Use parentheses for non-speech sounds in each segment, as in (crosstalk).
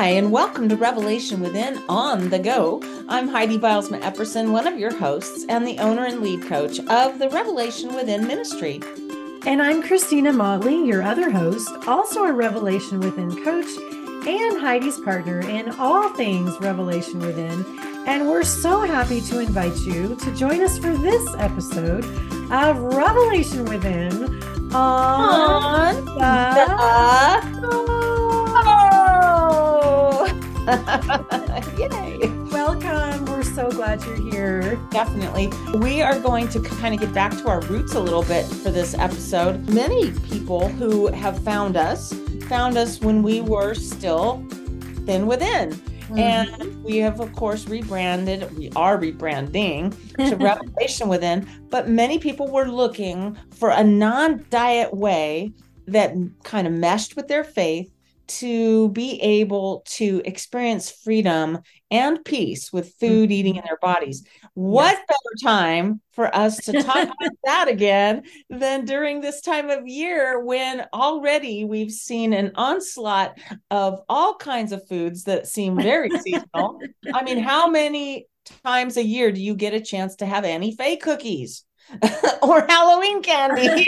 Hi, and welcome to Revelation Within on the Go. I'm Heidi Bylsma Epperson, one of your hosts and the owner and lead coach of the Revelation Within Ministry. And I'm Christina Motley, your other host, also a Revelation Within coach and Heidi's partner in all things Revelation Within. And we're so happy to invite you to join us for this episode of Revelation Within on, On the, the (laughs) Yay! Welcome. We're so glad you're here. Definitely. We are going to kind of get back to our roots a little bit for this episode. Many people who have found us found us when we were still thin within. Mm-hmm. And we have, of course, rebranded, we are rebranding to (laughs) Revelation Within, but many people were looking for a non diet way that kind of meshed with their faith to be able to experience freedom and peace with food mm-hmm. eating in their bodies. What better time for us to talk (laughs) about that again than during this time of year when already we've seen an onslaught of all kinds of foods that seem very seasonal? I mean, how many times a year do you get a chance to have Annie Faye cookies? (laughs) or Halloween candy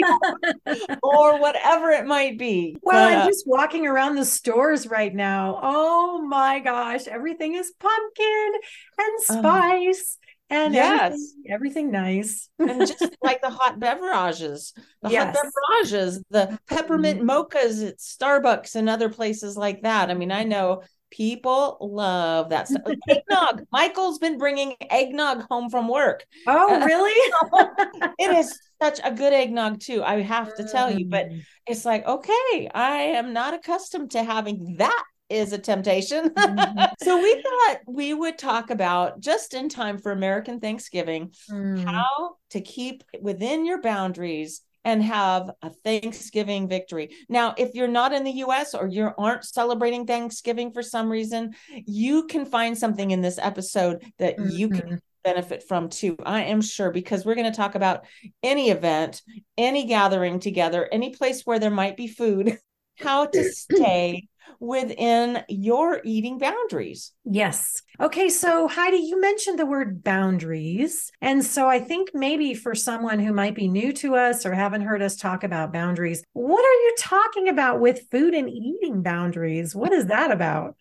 (laughs) or whatever it might be. Well, But, uh, I'm just walking around the stores right now. Oh my gosh, everything is pumpkin and Uh, spice and yes. everything, everything nice. and just like the hot beverages, the Yes. hot beverages, the peppermint mochas at Starbucks and other places like that. I mean, I know people love that stuff. eggnog. (laughs) Michael's been bringing eggnog home from work. Oh, Uh, really? (laughs) It is such a good eggnog too. I have to tell you, but it's like, okay, I am not accustomed to having that is a temptation. Mhm. (laughs) so we thought we would talk about just in time for American Thanksgiving Mm. how to keep within your boundaries and have a Thanksgiving victory. Now, if you're not in the US or you aren't celebrating Thanksgiving for some reason, you can find something in this episode that you can Mhm. benefit from too. I am sure because we're going to talk about any event, any gathering together, any place where there might be food, how to (clears throat) stay within your eating boundaries. Yes. Okay. So, Heidi, you mentioned the word boundaries. And so I think maybe for someone who might be new to us or haven't heard us talk about boundaries, what are you talking about with food and eating boundaries? What is that about?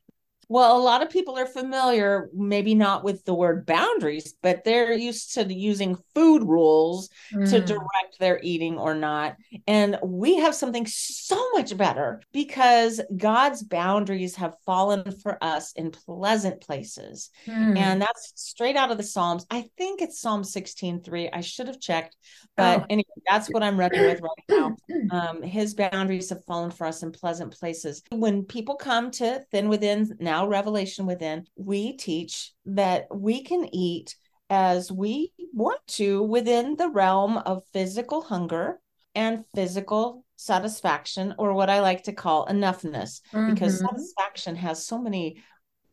Well, a lot of people are familiar, maybe not with the word boundaries, but they're used to using food rules to Mm. direct their eating or not. And we have something so much better because God's boundaries have fallen for us in pleasant places. Mm. And that's straight out of the Psalms. I think it's Psalm 16:3. I should have checked, but Oh. anyway, that's what I'm running with right now. (clears throat) Um, his boundaries have fallen for us in pleasant places. When people come to Thin Within, now Revelation Within, we teach that we can eat as we want to within the realm of physical hunger and physical satisfaction, or what I like to call enoughness, because Mhm. satisfaction has so many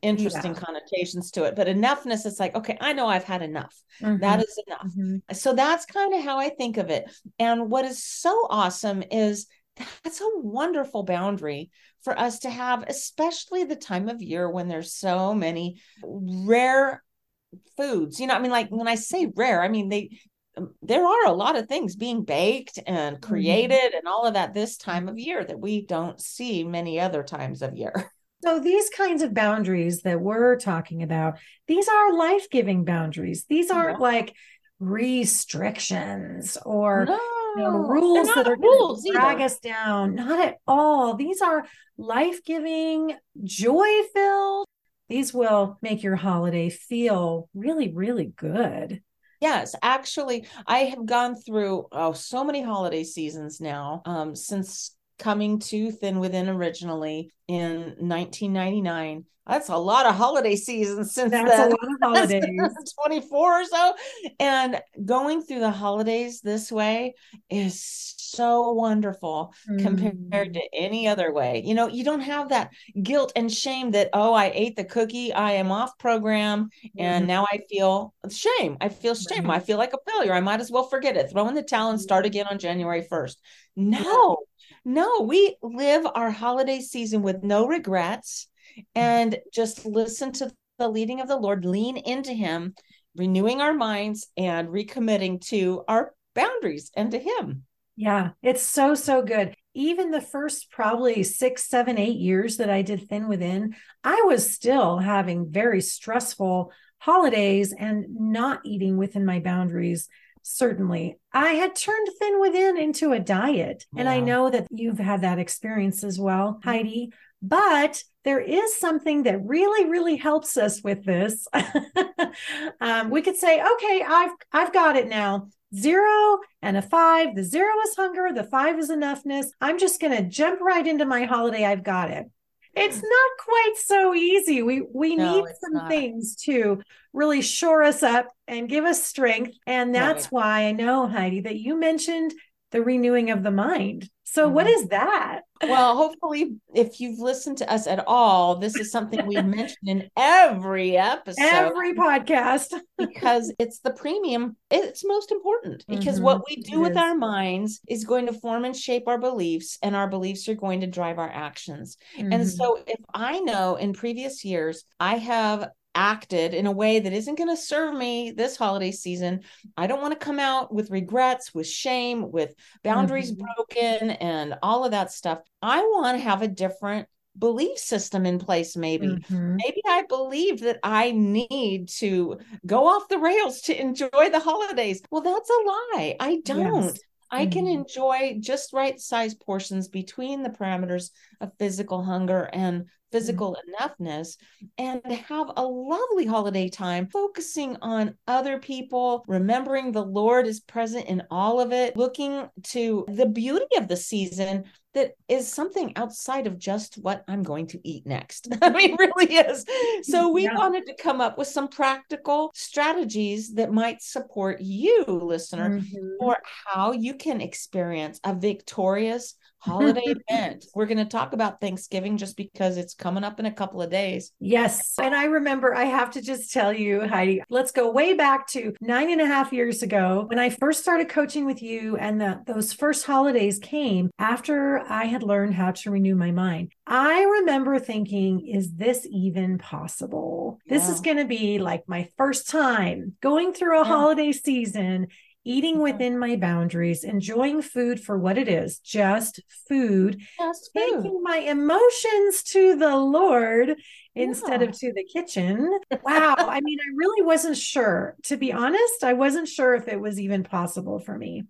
interesting Yeah. connotations to it. But enoughness, it's like, okay, I know I've had enough. Mhm. That is enough Mhm. so that's kind of how I think of it. And what is so awesome is that's a wonderful boundary for us to have, especially the time of year when there's so many rare foods. You know, I mean, like when I say rare, I mean they um, there are a lot of things being baked and created and all of that this time of year that we don't see many other times of year. (laughs) So these kinds of boundaries that we're talking about, these are life-giving boundaries. These aren't Yeah. like restrictions or no, you rules that are rules going to drag either. us down. Not at all. These are life-giving, joy-filled. These will make your holiday feel really, really good. Yes, actually, I have gone through oh so many holiday seasons now um, since coming to Thin Within originally in 1999. That's a lot of holiday seasons since That's a then. lot of (laughs) holidays. 24 or so. And going through the holidays this way is so wonderful compared Mm. to any other way. You know, you don't have that guilt and shame that, oh, I ate the cookie, I am off program, and Mhm. now I feel shame. I feel shame. Right. I feel like a failure. I might as well forget it, throw in the towel and start again on January 1st. No, no, we live our holiday season with no regrets mm-hmm. and just listen to the leading of the Lord, lean into Him, renewing our minds and recommitting to our boundaries and to Him. Yeah, it's so, so good. Even the first probably six, seven, eight years that I did Thin Within, I was still having very stressful holidays and not eating within my boundaries. Certainly, I had turned Thin Within into a diet. And I know that you've had that experience as well. Heidi. But there is something that really, really helps us with this. (laughs) um, we could say, okay, I've I've got it now zero and a five. The zero is hunger, the five is enoughness. I'm just going to jump right into my holiday. I've got it. It's not quite so easy. We we no, need some not. things to really shore us up and give us strength. And that's right. why I know, Heidi, that you mentioned the renewing of the mind. So, mm-hmm. what is that? Well, hopefully, if you've listened to us at all, this is something we mention in every episode, every podcast, (laughs) because it's the premium. It's most important because mm-hmm. what we do it with our minds is going to form and shape our beliefs, and our beliefs are going to drive our actions. Mm-hmm. And so, if I know in previous years I have acted in a way that isn't going to serve me this holiday season. I don't want to come out with regrets, with shame, with boundaries mm-hmm. broken, and all of that stuff. I want to have a different belief system in place maybe mm-hmm. maybe i believe that i need to go off the rails to enjoy the holidays well that's a lie i don't yes. I can mm-hmm. enjoy just right size portions between the parameters of physical hunger and physical mm-hmm. enoughness and have a lovely holiday time focusing on other people remembering the lord is present in all of it looking to the beauty of the season that is something outside of just what I'm going to eat next. (laughs) I mean, really is. So (laughs) we yeah. wanted to come up with some practical strategies that might support you, listener, mm-hmm. for how you can experience a victorious holiday (laughs) event. We're going to talk about Thanksgiving just because it's coming up in a couple of days. Yes. And I remember, I have to just tell you, Heidi, let's go way back to nine and a half years ago when I first started coaching with you, and the, those first holidays came after I had learned how to renew my mind. I remember thinking, is this even possible? Yeah. This is going to be like my first time going through a yeah. holiday season eating within my boundaries, enjoying food for what it is, just food, just food. taking my emotions to the Lord instead of to the kitchen. Wow. I mean, I really wasn't sure. To be honest, I wasn't sure if it was even possible for me.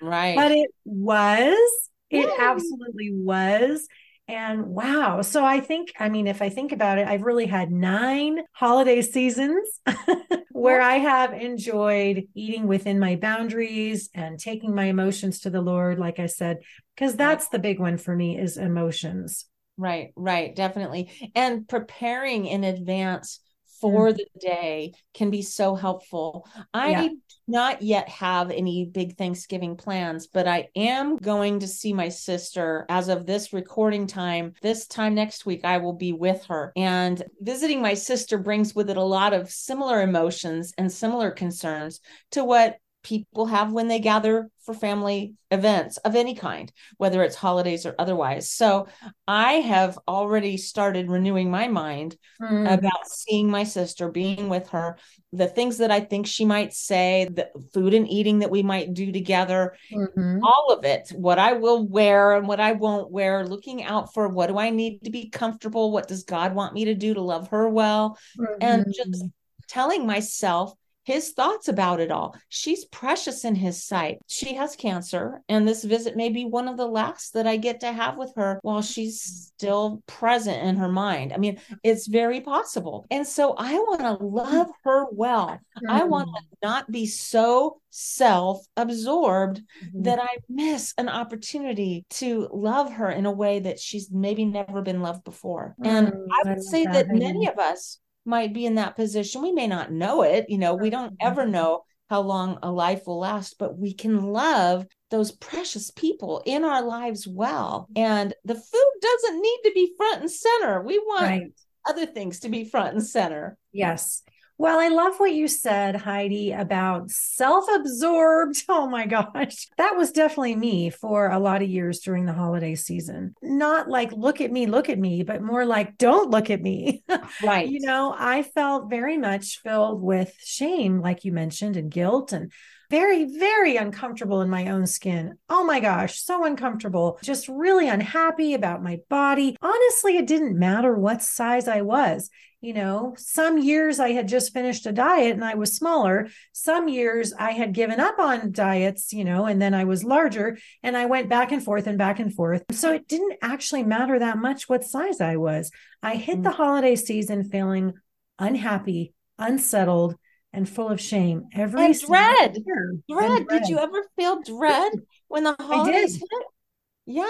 Right. But it was. It Yay. absolutely was. And wow. So I think, I mean, if I think about it, I've really had nine holiday seasons (laughs) where I have enjoyed eating within my boundaries and taking my emotions to the Lord, like I said, because that's the big one for me is emotions. Right, right, definitely. And preparing in advance for mm. the day can be so helpful. I yeah. not yet have any big Thanksgiving plans, but I am going to see my sister as of this recording time. This time next week, I will be with her. And visiting my sister brings with it a lot of similar emotions and similar concerns to what people have when they gather for family events of any kind, whether it's holidays or otherwise. So I have already started renewing my mind mm. about seeing my sister, being with her, the things that I think she might say, the food and eating that we might do together, mm-hmm. all of it, what I will wear and what I won't wear, looking out for what do I need to be comfortable? What does God want me to do to love her well? Mm-hmm. And just telling myself his thoughts about it all. She's precious in his sight. She has cancer, and this visit may be one of the last that I get to have with her while she's still present in her mind. I mean, it's very possible. And so I want to love her well. Mm-hmm. I want to not be so self absorbed mm-hmm. that I miss an opportunity to love her in a way that she's maybe never been loved before. And mm, I would say that, that many of us might be in that position. We may not know it, you know, we don't ever mm-hmm. know how long a life will last, but we can love those precious people in our lives well. And the food doesn't need to be front and center. We want right. other things to be front and center. Yes. Well, I love what you said, Heidi, about self absorbed. (laughs) Oh my gosh. That was definitely me for a lot of years during the holiday season. Not like, look at me, look at me, but more like, don't look at me. (laughs) Right. you know, I felt very much filled with shame, like you mentioned, and guilt and very, very uncomfortable in my own skin. Oh my gosh, so uncomfortable. Just really unhappy about my body. Honestly, it didn't matter what size I was. You know, some years I had just finished a diet and I was smaller. Some years I had given up on diets, you know, and then I was larger and I went back and forth and back and forth. So it didn't actually matter that much what size I was. I hit mm. the holiday season feeling unhappy, unsettled, and full of shame every and dread. year. Dread. And Did you ever feel dread when the holidays hit? Yeah.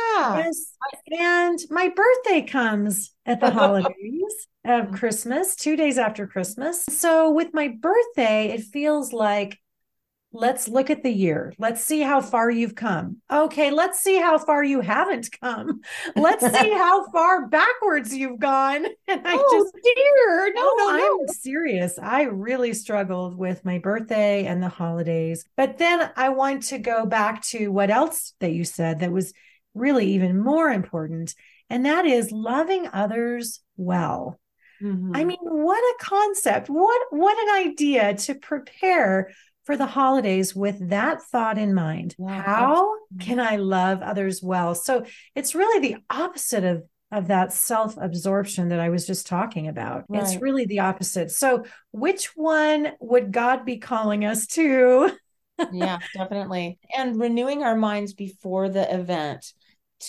Yes. And my birthday comes at the (laughs) holidays of Christmas, two days after Christmas. So with my birthday, it feels like let's look at the year. Let's see how far you've come. Okay, let's see how far you haven't come. (laughs) Let's see how far backwards you've gone. (laughs) And I oh, just dear. No, Oh, no, no. I'm serious. I really struggled with my birthday and the holidays. But then I want to go back to what else that you said that was really even more important. And that is loving others well. Mhm. I mean, what a concept. What what an idea to prepare for the holidays with that thought in mind. Yeah, How absolutely. can I love others well? So it's really the opposite of of that self-absorption that I was just talking about. It's really the opposite. So which one would God be calling us to? yeah, definitely. And renewing our minds before the event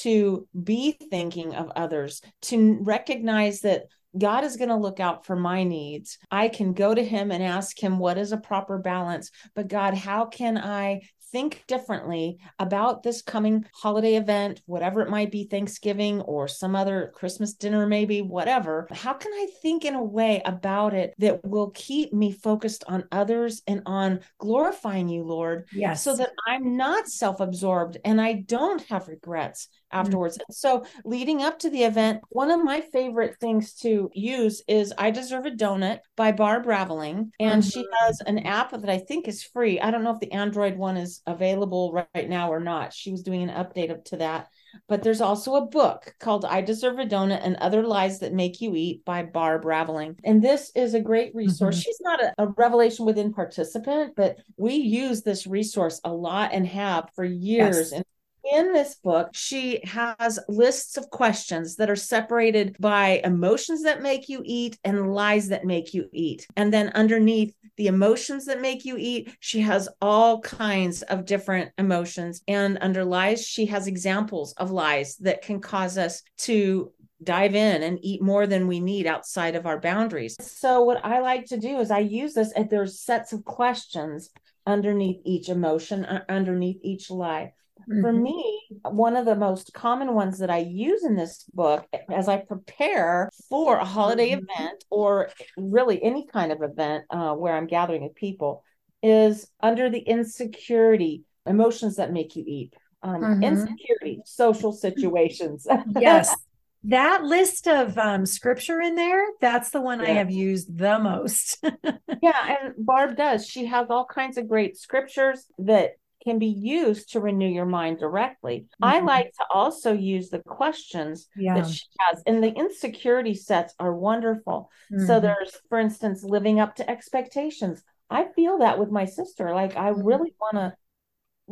to be thinking of others, to recognize that God is going to look out for my needs. I can go to Him and ask Him what is a proper balance. But God, how can I think differently about this coming holiday event, whatever it might be, Thanksgiving or some other Christmas dinner, maybe, whatever? How can I think in a way about it that will keep me focused on others and on glorifying you, Lord? Yes. so that I'm not self absorbed and I don't have regrets afterwards. And so, leading up to the event, one of my favorite things to use is I Deserve a Donut by Barb Raveling. And she mm-hmm. has an app that I think is free. I don't know if the Android one is available right, now or not. She was doing an update up to that. But there's also a book called I Deserve a Donut and Other Lies That Make You Eat by Barb Raveling. And this is a great resource. Mhm. She's not a, a Revelation Within participant, but we use this resource a lot and have for years. Yes. In this book, she has lists of questions that are separated by emotions that make you eat and lies that make you eat. And then underneath the emotions that make you eat, she has all kinds of different emotions. And under lies, she has examples of lies that can cause us to dive in and eat more than we need outside of our boundaries. So what I like to do is I use this and there's sets of questions underneath each emotion, uh, underneath each lie. For Mhm. me, one of the most common ones that I use in this book as I prepare for a holiday Mhm. event or really any kind of event uh, where I'm gathering with people is under the insecurity, emotions that make you eat. Um, Mhm. Insecurity, social situations. yes. (laughs) That list of um, scripture in there, that's the one I have used the most. (laughs) Yeah, and Barb does. She has all kinds of great scriptures that can be used to renew your mind directly. I Mhm. like to also use the questions yeah. that she has, and the insecurity sets are wonderful. So Mhm. there's, for instance, living up to expectations. I feel that with my sister. Like I Mhm. really want to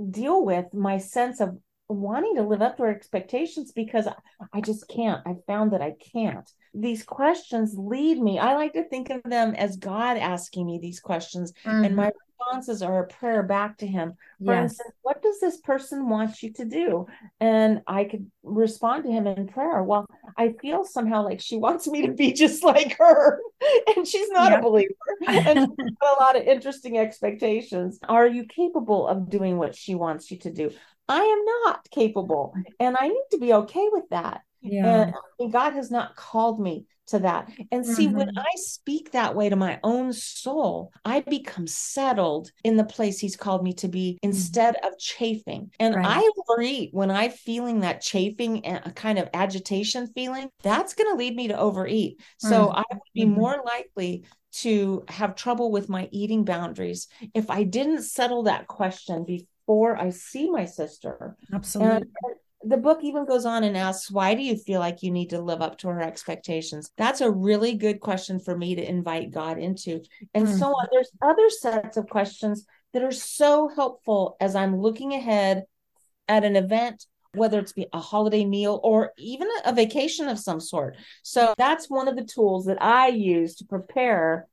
deal with my sense of wanting to live up to her expectations because I- I just can't. I found that I can't. These questions lead me. I like to think of them as God asking me these questions, and Mhm. my responses are a prayer back to Him. For yes. instance, what does this person want you to do? And I could respond to Him in prayer. Well, I feel somehow like she (laughs) wants me to be just like her, (laughs) and she's not Yeah. a believer. And she's (laughs) got a lot of interesting expectations. Are you capable of doing what she wants you to do? I am not capable, and I need to be okay with that. Yeah. And God has not called me to that. And see, when Mhm. I speak that way to my own soul, I become settled in the place He's called me to be instead of chafing. And Right. I overeat when I'm feeling that chafing and a kind of agitation feeling. That's going to lead me to overeat. So Mhm. I would be Mhm. more likely to have trouble with my eating boundaries if I didn't settle that question before I see my sister. Absolutely. And the book even goes on and asks, why do you feel like you need to live up to her expectations? That's a really good question for me to invite God into. And mm-hmm. so on. There's other sets of questions that are so helpful as I'm looking ahead at an event whether it's be a holiday meal or even a vacation of some sort. So that's one of the tools that I use to prepare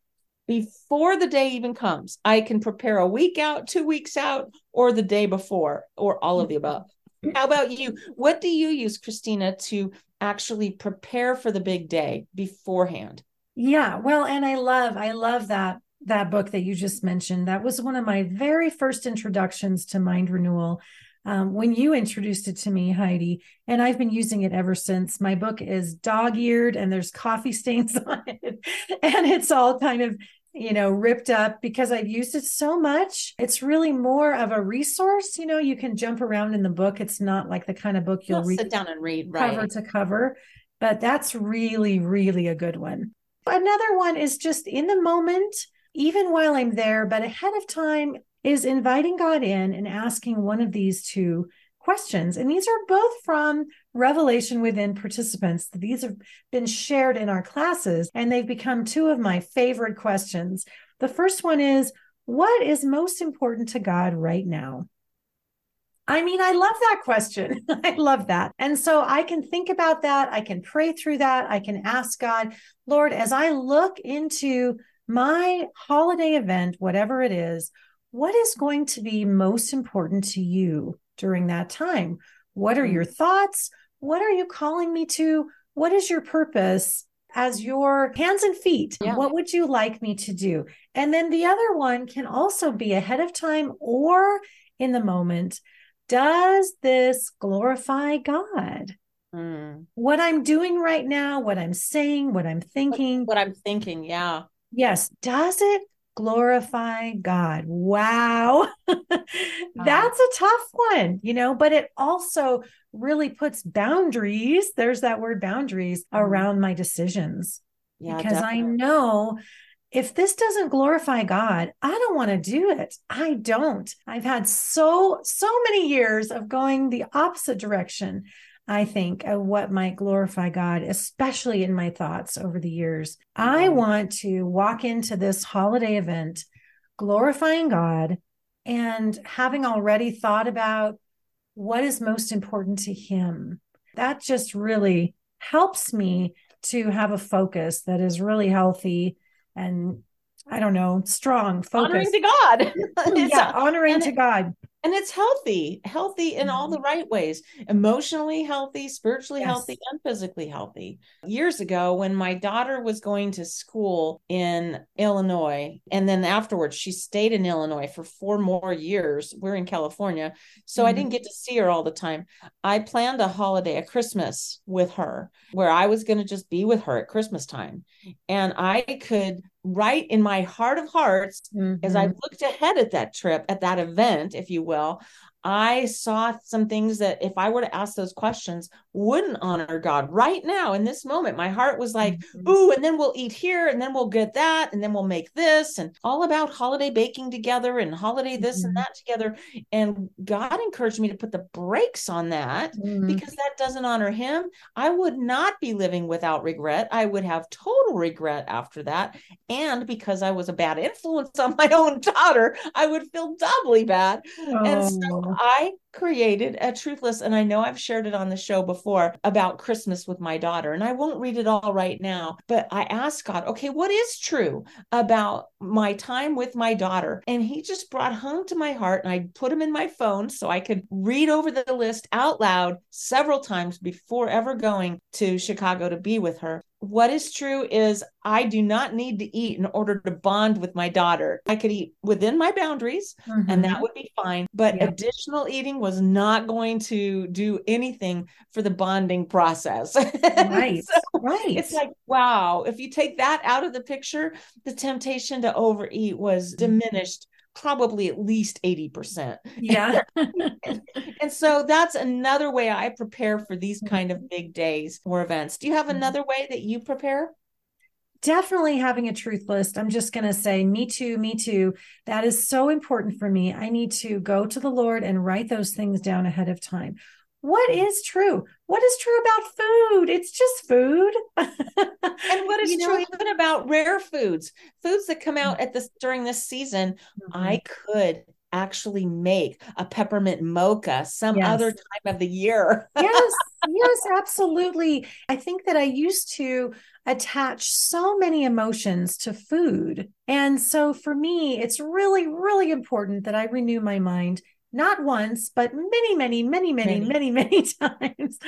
before the day even comes. I can prepare a week out, two weeks out, or the day before, or all of the above. How about you? What do you use, Christina, to actually prepare for the big day beforehand? Yeah, well, and I love, I love that that book that you just mentioned. That was one of my very first introductions to mind renewal um, when you introduced it to me, Heidi, and I've been using it ever since. My book is dog eared and there's coffee (laughs) stains on it, and it's all kind of you know ripped up because I've used it so much. It's really more of a resource. You know, you can jump around in the book. It's not like the kind of book you'll, you'll read sit down and read right? cover right. to cover, but that's really, really a good one. Another one is just in the moment, even while I'm there, but ahead of time, is inviting God in and asking one of these two questions. And these are both from Revelation Within participants. These have been shared in our classes, and they've become two of my favorite questions. The first one is What is most important to God right now? I mean, I love that question. (laughs) I love that. And so I can think about that. I can pray through that. I can ask God, Lord, as I look into my holiday event, whatever it is, what is going to be most important to you during that time? What are your mm. thoughts? What are you calling me to? What is your purpose as your hands and feet? Yeah. What would you like me to do? And then the other one can also be ahead of time or in the moment. Does this glorify God? Mm. What I'm doing right now, what I'm saying, what I'm thinking. What, what I'm thinking, yeah. Yes. Does it glorify God. (laughs) Wow. That's a tough one, you know, but it also really puts boundaries. There's that word boundaries mm-hmm. around my decisions. Yeah, because definitely. I know if this doesn't glorify God, I don't want to do it. I don't. I've had so, so many years of going the opposite direction I think, of what might glorify God, especially in my thoughts over the years. I want to walk into this holiday event glorifying God and having already thought about what is most important to Him. That just really helps me to have a focus that is really healthy and I don't know, strong, focus. Honoring to God. (laughs) (laughs) yeah, honoring to God and it's healthy healthy in all the mm-hmm. right ways emotionally healthy spiritually yes. healthy and physically healthy years ago when my daughter was going to school in illinois and then afterwards she stayed in illinois for four more years we're in california so mm-hmm. i didn't get to see her all the time i planned a holiday a christmas with her where i was going to just be with her at christmas time and i could right in my heart of hearts, mm-hmm. as I looked ahead at that trip, at that event, if you will, I saw some things that if I were to ask those questions wouldn't honor God right now in this moment. My heart was like, mm-hmm. ooh, and then we'll eat here and then we'll get that and then we'll make this and all about holiday baking together and holiday this mm-hmm. and that together. And God encouraged me to put the brakes on that mm-hmm. because that doesn't honor Him. I would not be living without regret. I would have total regret after that. And because I was a bad influence (laughs) on my own daughter, I would feel doubly bad. Oh. And so I created a truth list, and I know I've shared it on the show before about Christmas with my daughter, and I won't read it all right now, but I asked God, okay, what is true about my time with my daughter? And He just brought home to my heart, and I put him in my phone so I could read over the list out loud several times before ever going to Chicago to be with her what is true is I do not need to eat in order to bond with my daughter. I could eat within my boundaries mm-hmm. and that mm-hmm. would be fine. But yeah. additional eating was not going to do anything for the bonding process. (laughs) Right. so right. It's like, wow, if you take that out of the picture, the temptation to overeat was mm-hmm. diminished probably at least 80%. Yeah. (laughs) and, so that's another way I prepare for these kind of big days or events. Do you have mm-hmm. another way that you prepare? definitely having a truth list. I'm just going to say, me too, me too. That is so important for me. I need to go to the Lord and write those things down ahead of time. What is true? What is true about food? It's just food. and what (laughs) is you true know? even about rare foods? Foods that come out at this during this season. Mm-hmm. I could actually make a peppermint mocha some yes. other time of the year. yes, (laughs) yes, absolutely. I think that I used to attach so many emotions to food. And so for me, it's really, really important that I renew my mind not once, but many, many, many, many, many, (laughs) many, times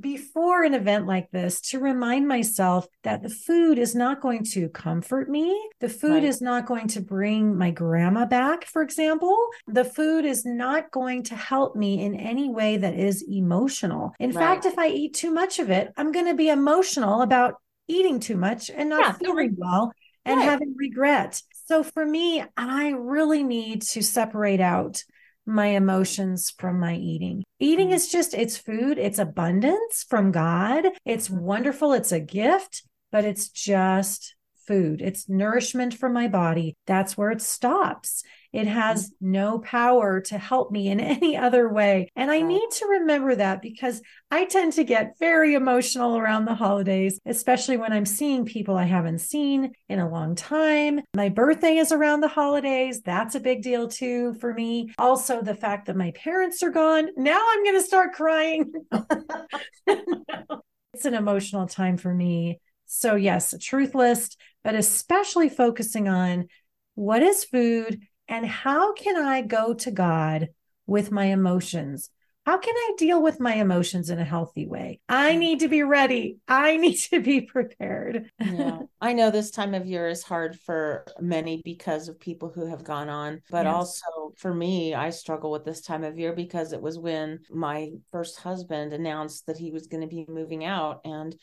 before an event like this to remind myself that the food is not going to comfort me. The food right. is not going to bring my grandma back, for example. The food is not going to help me in any way that is emotional. In right. fact, if I eat too much of it, I'm going to be emotional about eating too much and not yeah, feeling well and right. having regret. So for me, I really need to separate out my emotions from my eating. Eating mm. is just, it's food, it's abundance from God. It's wonderful, it's a gift, but it's just food. It's nourishment for my body. That's where it stops. It has mm-hmm. no power to help me in (laughs) any other way. And I need to remember that because I tend to get very emotional around the holidays, especially when I'm seeing people I haven't seen in a long time. My birthday is around the holidays. That's a big deal too for me. Also, the fact that my parents are gone. Now I'm going to start crying. (laughs) it's an emotional time for me. So, yes, a truth list, but especially focusing on what is food and how can I go to God with my emotions? How can I deal with my emotions in a healthy way? I need to be ready. I (laughs) need to be prepared. yeah. (laughs) I know this time of year is hard for many because of people who have gone on, but yes. also for me, I struggle with this time of year because it was when my first husband announced that he was going to be moving out. And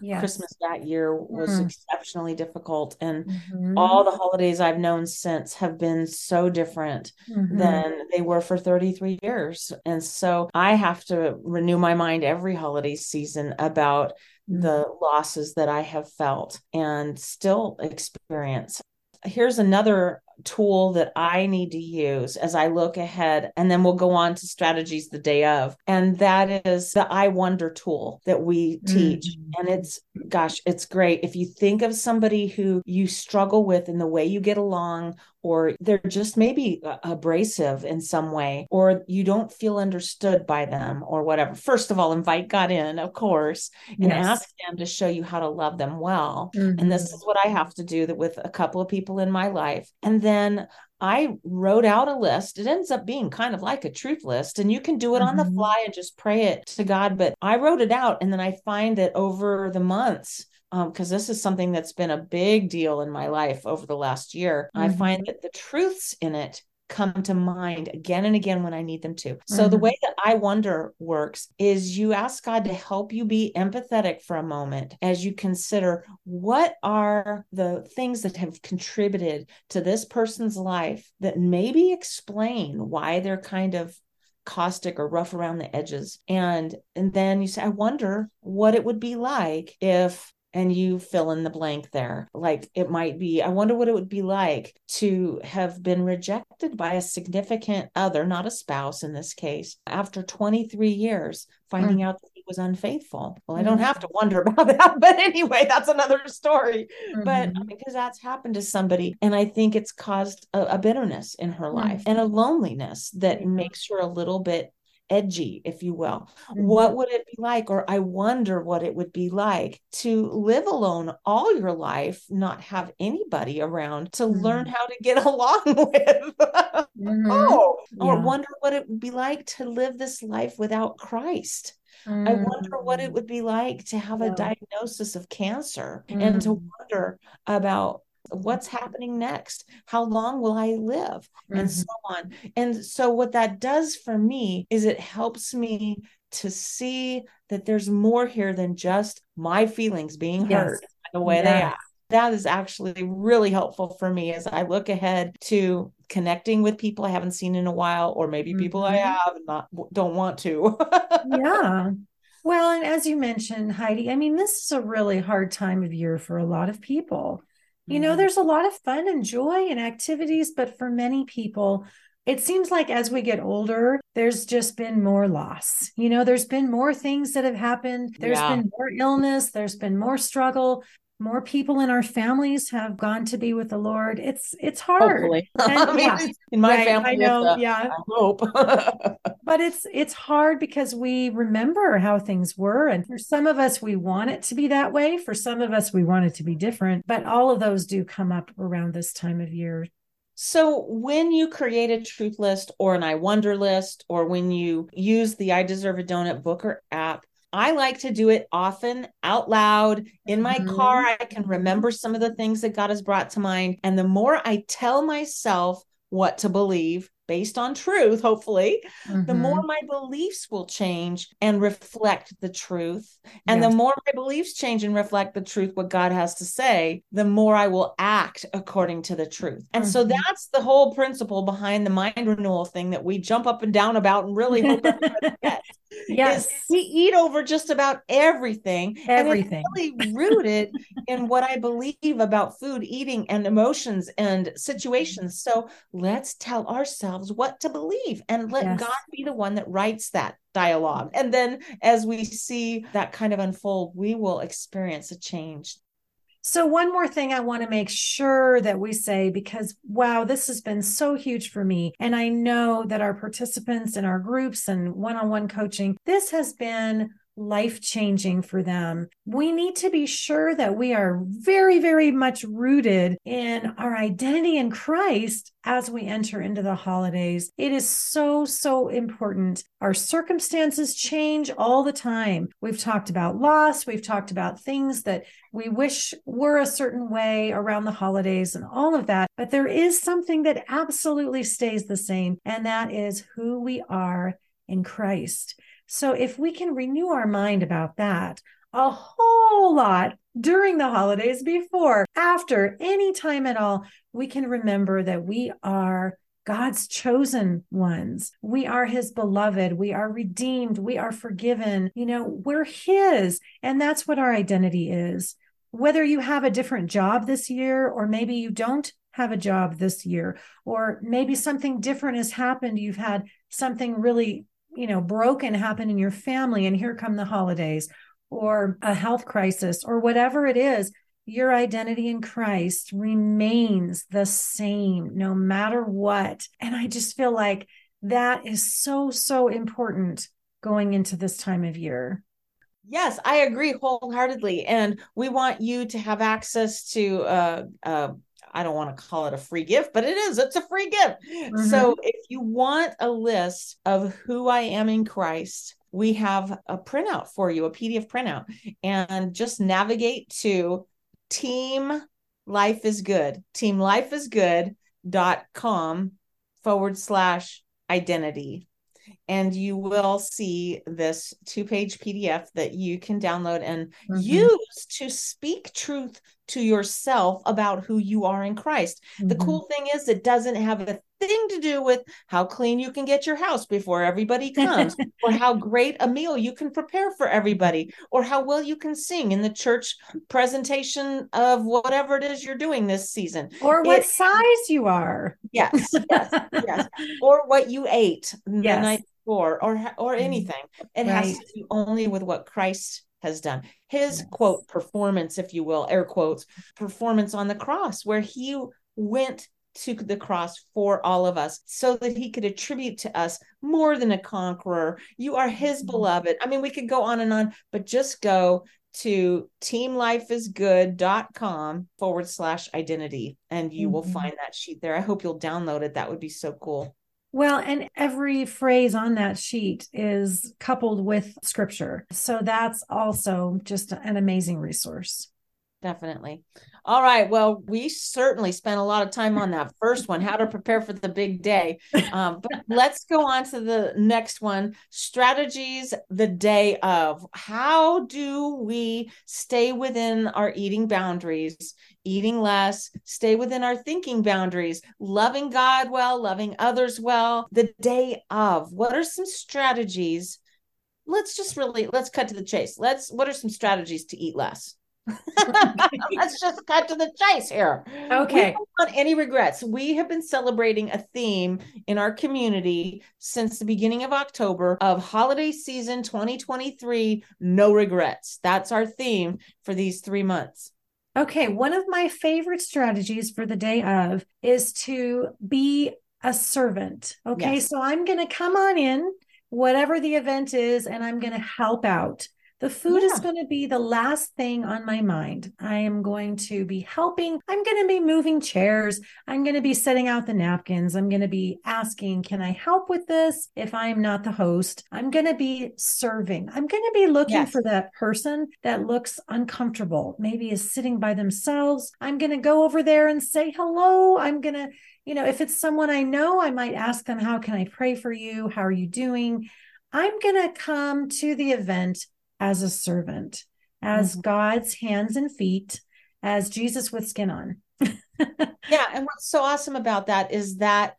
yes. Christmas that year was mm. exceptionally difficult. And mm-hmm. all the holidays I've known since have been so different mm-hmm. than they were for 33 years. And so I have to renew my mind every holiday season about mm. the losses that I have felt and still experience. Here's another tool that I need to use as I look ahead. And then we'll go on to strategies the day of. And that is the I wonder tool that we teach. Mm-hmm. And it's, gosh, it's great. If you think of somebody who you struggle with in the way you get along, or they're just maybe abrasive in some way, or you don't feel understood by them, or whatever. First of all, invite God in, of course, and yes. ask them to show you how to love them well. Mm-hmm. And this mm-hmm. is what I have to do with a couple of people in my life. And then I wrote out a list. It ends up being kind of like a truth list, and you can do it mm-hmm. on the mm-hmm. fly and just pray it to God. But I wrote it out, and then I find that over the months, because um, this is something that's been a big deal in my life over the last year, mm-hmm. I find that the truths in it come to mind again and again when I need them to. So, mm-hmm. the way that I wonder works is you ask God to help you be empathetic for a moment as you consider what are the things that have contributed to this person's life that maybe explain why they're kind of caustic or rough around the edges and and then you say i wonder what it would be like if and you fill in the blank there. Like it might be, I wonder what it would be like to have been rejected by a significant other, not a spouse in this case, after 23 years, finding mm. out that he was unfaithful. Well, I don't mm-hmm. have to wonder (laughs) about that. But anyway, that's another story. Mm-hmm. But because that's happened to somebody. And I think it's caused a, a bitterness in her life mm. and a loneliness that makes her a little bit edgy, if you will. Mm-hmm. What would it be like? Or I wonder what it would be like to live alone all your life, not have anybody around to mm-hmm. learn how to get (laughs) along with. mm-hmm. Oh, yeah. or wonder what it would be like to live this life without Christ. I wonder what it mm. would be like to have a diagnosis of cancer and to mm. wonder about what's happening next how long will i live mm-hmm. and so on and so what that does for me is it helps me to see that there's more here than just my feelings being yes. heard the way yes. they are that is actually really helpful for me as I look ahead to connecting with people I haven't seen in a while, or maybe people mm-hmm. I have not don't want to. yeah. (laughs) Well, and as you mentioned, Heidi, I mean, this is a really hard time of year for a lot of people. You know, Mhm. there's a lot of fun and joy and activities, but for many people, it seems like as we get older, there's just been more loss. You know, there's been more things that have happened. There's Yeah. been more illness. There's been more struggle. More people in our families have gone to be with the Lord. It's it's hard. Hopefully. (laughs) And- I mean, yeah. in my Right, family, I know. uh, yeah. I hope. (laughs) but it's it's hard because we remember how things were and for some of us we want it to be that way for some of us we want it to be different but all of those do come up around this time of year So, when you create a truth list or an I wonder list, or when you use the I Deserve a Donut book or app, I like to do it often out loud in my Mhm. car. I can remember some of the things that God has brought to mind. And the more I tell myself what to believe based on truth, hopefully, the more Mm-hmm. my beliefs will change and reflect the truth. And the more my beliefs change and reflect the truth, what God has to say, the more I will act according to the truth. And so Mhm. that's the whole principle behind the mind renewal thing that we jump up and down about and really hope everybody (laughs) gets. Yes we eat over just about everything. everything really rooted in what I believe about food, eating, and emotions and situations. So let's tell ourselves what to believe and let Yes. God be the one that writes that dialogue. And then as we see that kind of unfold, we will experience a change. So, one more thing I want to make sure that we say because, wow, this has been so huge for me. And I know that our participants in our groups and one on one coaching, this has been life changing for them. We need to be sure that we are very, very much rooted in our identity in Christ as we enter into the holidays. It is so, so important. Our circumstances change all the time. We've talked about loss, we've talked about things that we wish were a certain way around the holidays and all of that. But there is something that absolutely stays the same, and that is who we are in Christ. So if we can renew our mind about that a whole lot during the holidays, before, after, any time at all, we can remember that we are God's chosen ones. We are his beloved. We are redeemed. We are forgiven. You know, we're his. And that's what our identity is. Whether you have a different job this year, or maybe you don't have a job this year, or maybe something different has happened. You've had something really, you know, broken happen in your family, and here come the holidays, or a health crisis, or whatever it is your identity in Christ remains the same no matter what. And I just feel like that is so, so important going into this time of year. Yes, I agree wholeheartedly. And we want you to have access to uh uh I don't want to call it a free gift, but it is. It's a free gift. So mm-hmm. if you want a list of who I am in Christ, we have a printout for you, a PDF printout, and just navigate to Team Life is Good, team life is teamlifeisgood.com forward slash identity. And you will see this two page PDF that you can download and Mhm. use to speak truth to yourself about who you are in Christ. The Mhm. cool thing is, it doesn't have a thing to do with how clean you can get your house before everybody comes, (laughs) or how great a meal you can prepare for everybody, or how well you can sing in the church presentation of whatever it is you're doing this season. or what It- size you are. Yes, yes, yes. (laughs) Or what you ate the Yes. night before, or or Mm. anything. It has to do only with what Christ has done. His Yes. quote performance, if you will, air quotes, performance on the cross, where he went to the cross for all of us so that he could attribute to us more than a conqueror. You are his Mhm. beloved. I mean, we could go on and on, but just go to teamlifeisgood.com forward slash identity and you will Mhm. find that sheet there. I hope you'll download it. That would be so cool. Well, and every phrase on that sheet is coupled with scripture. So that's also just an amazing resource. Definitely. All right. Well, we certainly spent a lot of time on that first one, how to prepare for the big day. Um, but (laughs) let's go on to the next one strategies the day of. How do we stay within our eating boundaries, eating less, stay within our thinking boundaries, loving God well, loving others well, the day of? What are some strategies let's just really let's cut to the chase. Let's what are some strategies to eat less? (laughs) Let's just cut to the chase here. Okay. We don't want any regrets. We have been celebrating a theme in our community since the beginning of October of holiday season 2023 no regrets. That's our theme for these three months. Okay. One of my favorite strategies for the day of is to be a servant. Okay. Yes. So I'm going to come on in, whatever the event is, and I'm going to help out. The food is going to be the last thing on my mind. I am going to be helping. I'm going to be moving chairs. I'm going to be setting out the napkins. I'm going to be asking, can I help with this? If I'm not the host, I'm going to be serving. I'm going to be looking Yes. for that person that looks uncomfortable, maybe is sitting by themselves. I'm going to go over there and say hello. I'm going to, you know, if it's someone I know, I might ask them, how can I pray for you? How are you doing? I'm going to come to the event as a servant, as Mhm. God's hands and feet, as Jesus with skin on. (laughs) Yeah, and what's so awesome about that is that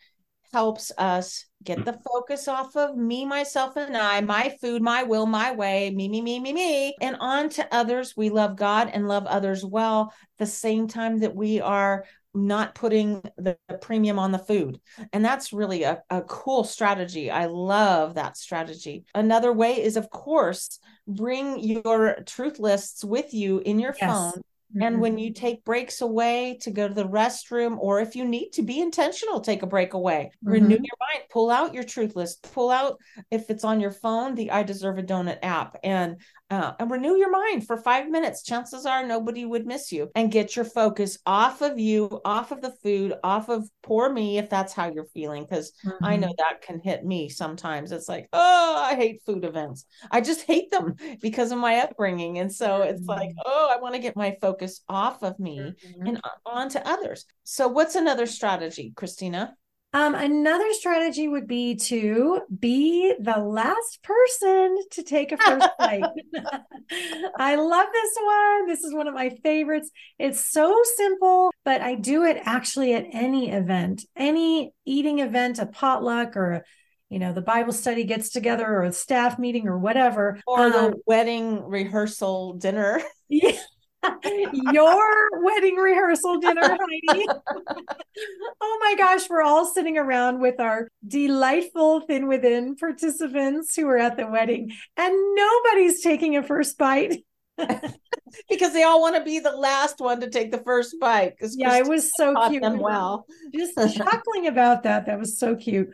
helps us get the focus off of me, myself, and I, my food, my will, my way, me, me, me, me, me, and on to others. We love God and love others well, the same time that we are not putting the, the premium on the food. And that's really a, a cool strategy. I love that strategy. Another way is, of course, bring your truth lists with you in your Yes. phone. And when you take breaks away to go to the restroom, or if you need to be intentional, take a break away, renew Mhm. your mind, pull out your truth list, pull out, if it's on your phone, the I Deserve a Donut app, and uh, and renew your mind for five minutes. Chances are nobody would miss you, and get your focus off of you, off of the food, off of poor me, if that's how you're feeling, because I Mhm. know that can hit me sometimes. It's like, oh, I hate food events. I just hate them (laughs) because of my upbringing. And so it's like, Mhm. oh, I want to get my focus off of me Mhm. and on to others. So, what's another strategy, Christina? Um, another strategy would be to be the last person to take a first (laughs) bite. (laughs) I love this one. This is one of my favorites. It's so simple, but I do it actually at any event, any eating event, a potluck or a, you know, the Bible study gets together or a staff meeting or whatever. Or the Um, wedding rehearsal dinner. (laughs) Yeah. Your wedding rehearsal dinner, (laughs) Heidi. oh my gosh, we're all sitting around with our delightful Thin Within participants who are at the wedding, and nobody's taking a first bite. (laughs) because they all want to be the last one to take the first bite. Yeah, it was so cute. them well. Just (laughs) chuckling about that. That was so cute.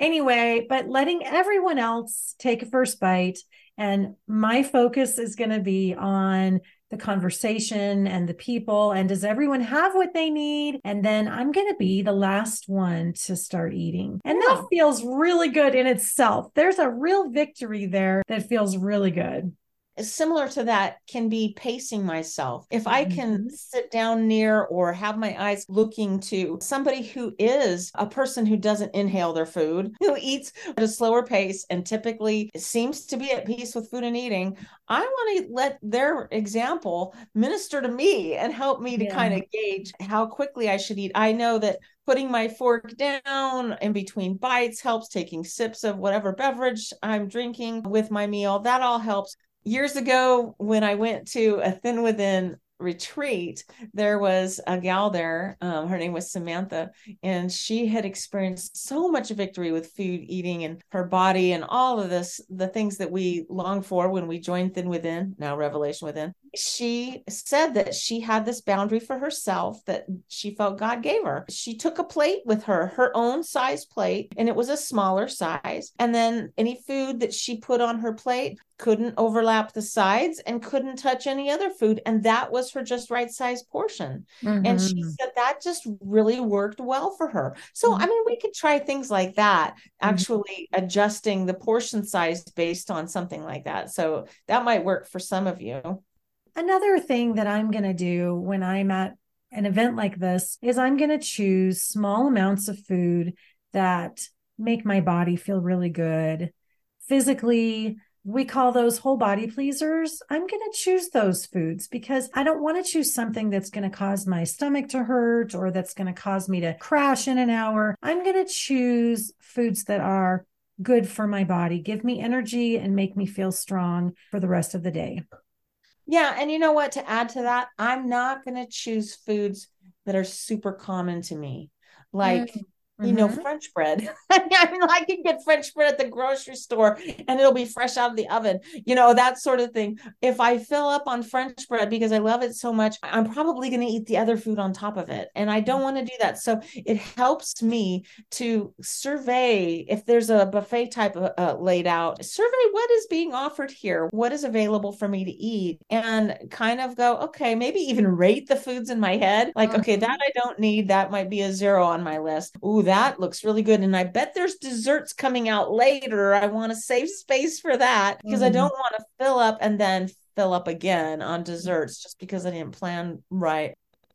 Anyway, but letting everyone else take a first bite. And my focus is going to be on the conversation and the people. And does everyone have what they need? And then I'm going to be the last one to start eating. And Yeah. that feels really good in itself. There's a real victory there that feels really good. Similar to that can be pacing myself. If I can Mhm. sit down near or have my eyes looking to somebody who is a person who doesn't inhale their food, (laughs) who eats at a slower pace and typically seems to be at peace with food and eating, I want to let their example minister to me and help me to Yeah. kind of gauge how quickly I should eat. I know that putting my fork down in between bites helps, taking sips of whatever beverage I'm drinking with my meal, that all helps years ago when I went to a Thin Within retreat, there was a gal there. Um, her name was Samantha, and she had experienced so much victory with food, eating, and her body, and all of this, the things that we long for when we join Thin Within, now Revelation Within. She said that she had this boundary for herself that she felt God gave her. She took a plate with her, her own size plate, and it was a smaller size. And then any food that she put on her plate couldn't overlap the sides and couldn't touch any other food. And that was her just right size portion. And she Mhm. said that just really worked well for her. So, Mhm. I mean, we could try things like that, Mhm. actually adjusting the portion size based on something like that. So, that might work for some of you. Another thing that I'm going to do when I'm at an event like this is I'm going to choose small amounts of food that make my body feel really good. Physically, we call those whole body pleasers. I'm going to choose those foods because I don't want to choose something that's going to cause my stomach to hurt or that's going to cause me to crash in an hour. I'm going to choose foods that are good for my body, give me energy and make me feel strong for the rest of the day. Yeah. And you know what? To add to that, I'm not going to choose foods that are super common to me. Like, mm you know, mm-hmm. French bread. (laughs) I mean, I can get French bread at the grocery store and it'll be fresh out of the oven, you know, that sort of thing. If I fill up on French bread because I love it so much, I'm probably going to eat the other food on top of it. And I don't want to do that. So it helps me to survey if there's a buffet type of, uh, laid out, survey what is being offered here, what is available for me to eat, and kind of go, okay, maybe even rate the foods in my head. Like, okay, that I don't need. That might be a zero on my list. Ooh, that looks really good. And I bet there's desserts coming out later. I want to save space for that because mm. I don't want to fill up and then fill up again on desserts just because I didn't plan right.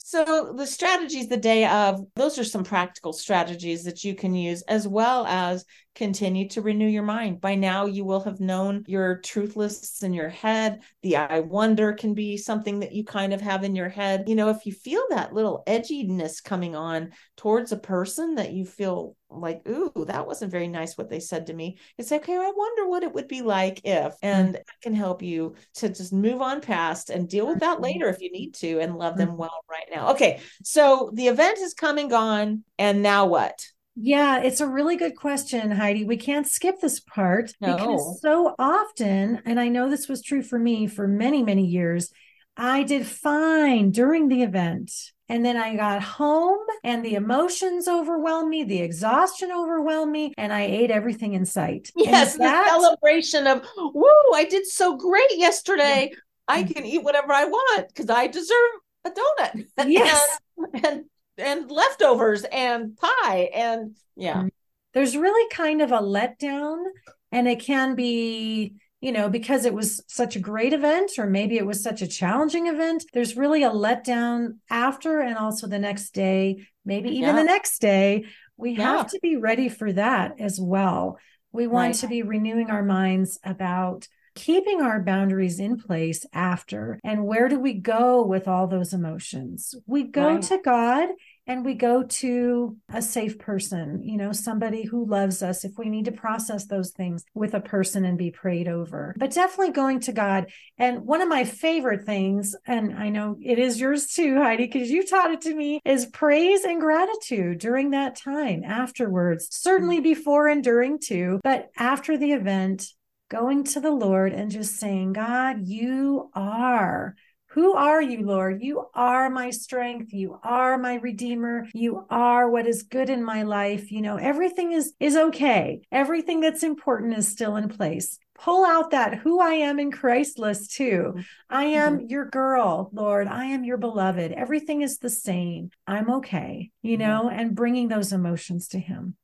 So the strategies the day of, those are some practical strategies that you can use as well as continue to renew your mind. By now, you will have known your truth lists in your head. The I wonder can be something that you kind of have in your head. You know, if you feel that little edginess coming on towards a person that you feel like, ooh, that wasn't very nice what they said to me, it's okay. I wonder what it would be like if, and that can help you to just move on past and deal with that later if you need to and love them mm-hmm. well right now. Okay. So the event is come and gone. And now what? Yeah, it's a really good question, Heidi. We can't skip this part no. because so often, and I know this was true for me for many, many years, I did fine during the event. And then I got home and the emotions overwhelmed me, the exhaustion overwhelmed me, and I ate everything in sight. Yes, that, the celebration of, woo, I did so great yesterday. I can eat whatever I want because I deserve a donut. (laughs) Yes. and, and and leftovers and pie and yeah mm-hmm. there's really kind of a letdown and it can be you know because it was such a great event or maybe it was such a challenging event there's really a letdown after and also the next day maybe even yeah. the next day we yeah. have to be ready for that as well we want right. to be renewing our minds about keeping our boundaries in place after. And where do we go with all those emotions? We go right. to God and we go to a safe person, you know, somebody who loves us if we need to process those things with a person and be prayed over. But definitely going to God. And one of my favorite things, and I know it is yours too, Heidi, because you taught it to me, is praise and gratitude during that time afterwards, certainly mm-hmm. before and during too, but after the event, going to the Lord and just saying, God, you are. Who are you, Lord? You are my strength. You are my redeemer. You are what is good in my life. You know, everything is is okay. Everything that's important is still in place. Pull out that who I am in Christ list too. I am mm-hmm. your girl, Lord. I am your beloved. Everything is the same. I'm okay, you know, and bringing those emotions to him.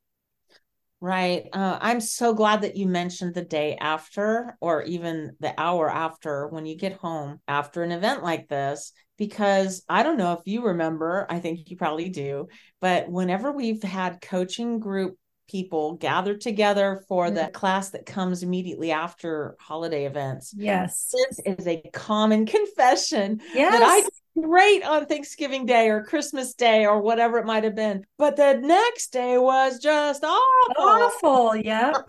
Right. Uh, I'm so glad that you mentioned the day after or even the hour after when you get home after an event like this, because I don't know if you remember, I think you probably do, but whenever we've had coaching group people gathered together for the mm-hmm. class that comes immediately after holiday events. Yes. This is a common (laughs) confession yes. that I great on Thanksgiving Day or Christmas Day or whatever it might have been. But the next day was just awful. Awful, yeah. (laughs)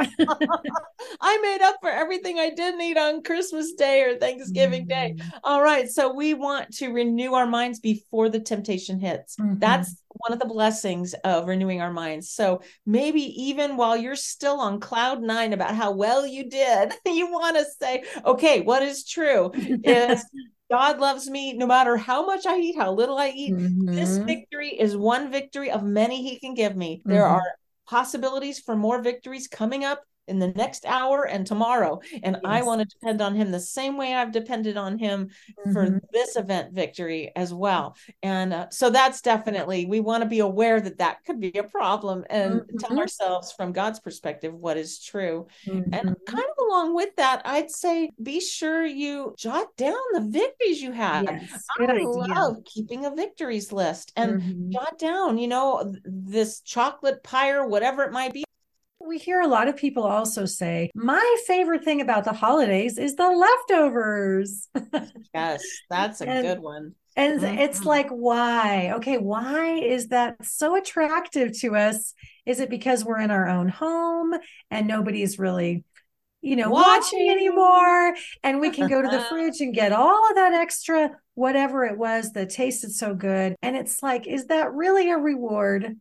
I made up for everything I didn't eat on Christmas Day or Thanksgiving mm Day. All right. So we want to renew our minds before the temptation hits. Mm-hmm. That's one of the blessings of renewing our minds. So maybe even while you're still on cloud nine about how well you did, (laughs) you want to say, okay, what is true (laughs) is God loves me no matter how much I eat, how little I eat. Mm-hmm. This victory is one victory of many He can give me. Mm-hmm. There are possibilities for more victories coming up in the next hour and tomorrow. And yes. I want to depend on him the same way I've depended on him mm-hmm. for this event victory as well. And uh, so that's definitely, we want to be aware that that could be a problem and mm-hmm. tell ourselves from God's perspective what is true. Mm-hmm. And kind of along with that, I'd say be sure you jot down the victories you had. Yes, I idea. love keeping a victories list and mm-hmm. jot down, you know, this chocolate pie or whatever it might be we hear a lot of people also say, my favorite thing about the holidays is the leftovers. yes, (laughs) that's a and, good one. And mm-hmm. it's like, why? Okay, why is that so attractive to us? Is it because we're in our own home and nobody's really, you know, watching, watching anymore? And we can go to the (laughs) fridge and get all of that extra, whatever it was that tasted so good. And it's like, is that really a reward?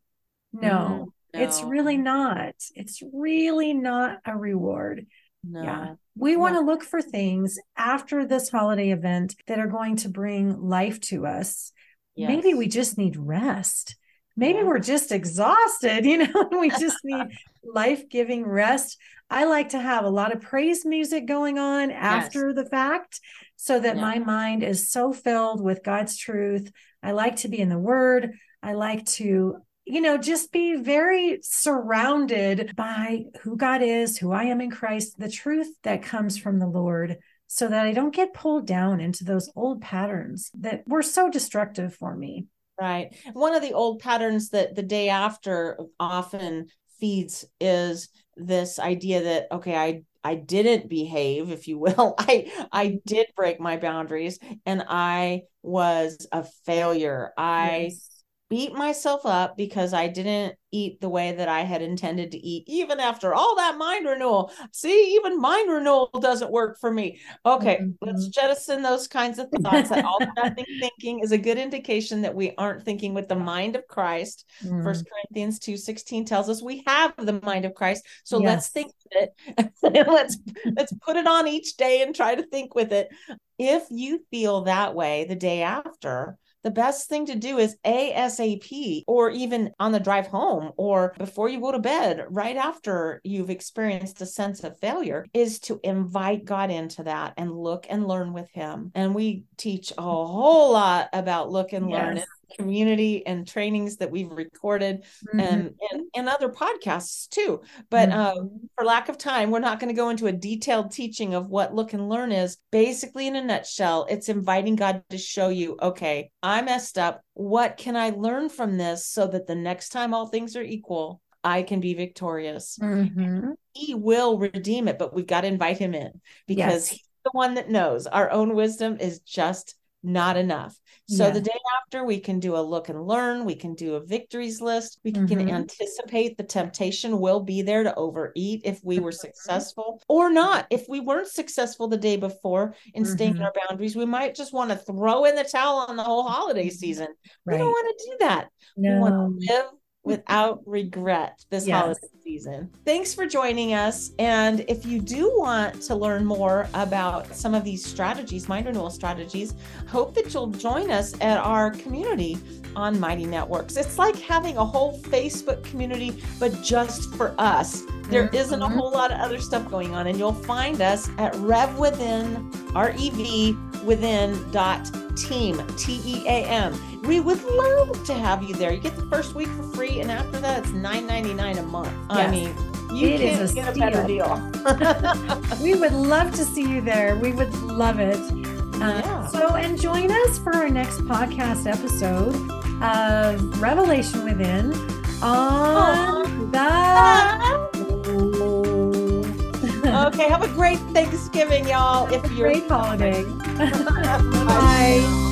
No, mm, no. it's really not. It's really not a reward. No. Yeah. We want to look for things after this holiday event that are going to bring life to us. Yes. Maybe we just need rest. Maybe yeah. we're just exhausted, (laughs) you know, we just (laughs) need life giving rest. I like to have a lot of praise music going on after yes. the fact so that yeah. my mind is so filled with God's truth. I like to be in the word. I like to you know, just be very surrounded by who God is, who I am in Christ, the truth that comes from the Lord, so that I don't get pulled down into those old patterns that were so destructive for me. Right. One of the old patterns that the day after often feeds is this idea that, okay, I I didn't behave, if you will. (laughs) I I did break my boundaries and I was a failure. I yes beat myself up because I didn't eat the way that I had intended to eat, even after all that mind renewal. See, even mind renewal doesn't work for me. Okay, mm-hmm. let's jettison those kinds of thoughts. that all nothing (laughs) thinking is a good indication that we aren't thinking with the mind of Christ. Mm-hmm. First Corinthians 2 16 tells us we have the mind of Christ. So yes. let's think with it. (laughs) let's let's put it on each day and try to think with it. If you feel that way the day after, the best thing to do is ASAP or even on the drive home or before you go to bed, right after you've experienced a sense of failure, is to invite God into that and look and learn with Him. And we teach a whole lot about look and learn yes community and trainings that we've recorded mm-hmm. and, and, and other podcasts too but mm-hmm. um, for lack of time we're not going to go into a detailed teaching of what look and learn is basically in a nutshell it's inviting god to show you okay i messed up what can i learn from this so that the next time all things are equal I can be victorious. Mm-hmm. He will redeem it, but we've got to invite him in because yes. he's the one that knows our own wisdom is just not enough. So yeah. the day after, we can do a look and learn. We can do a victories list. We can mm-hmm. anticipate the temptation will be there to overeat if we were mm-hmm. successful or not. If we weren't successful the day before in mm-hmm. staying in our boundaries, we might just want to throw in the towel on the whole holiday mm-hmm. season. Right. We don't want to do that. No. We want to live without regret this yes. holiday season. Thanks for joining us. And if you do want to learn more about some of these strategies, mind renewal strategies, hope that you'll join us at our community on Mighty Networks. It's like having a whole Facebook community, but just for us. There mm-hmm. isn't a whole lot of other stuff going on, and you'll find us at Rev Within, R E V within dot team T E A M. We would love to have you there. You get the first week for free, and after that, it's nine ninety nine a month. Yes. I mean, you it can't a get steal. a better deal. (laughs) (laughs) we would love to see you there. We would love it. Uh, yeah. So, and join us for our next podcast episode of Revelation Within on the. (laughs) okay, have a great Thanksgiving, y'all. If you're great holiday. Bye.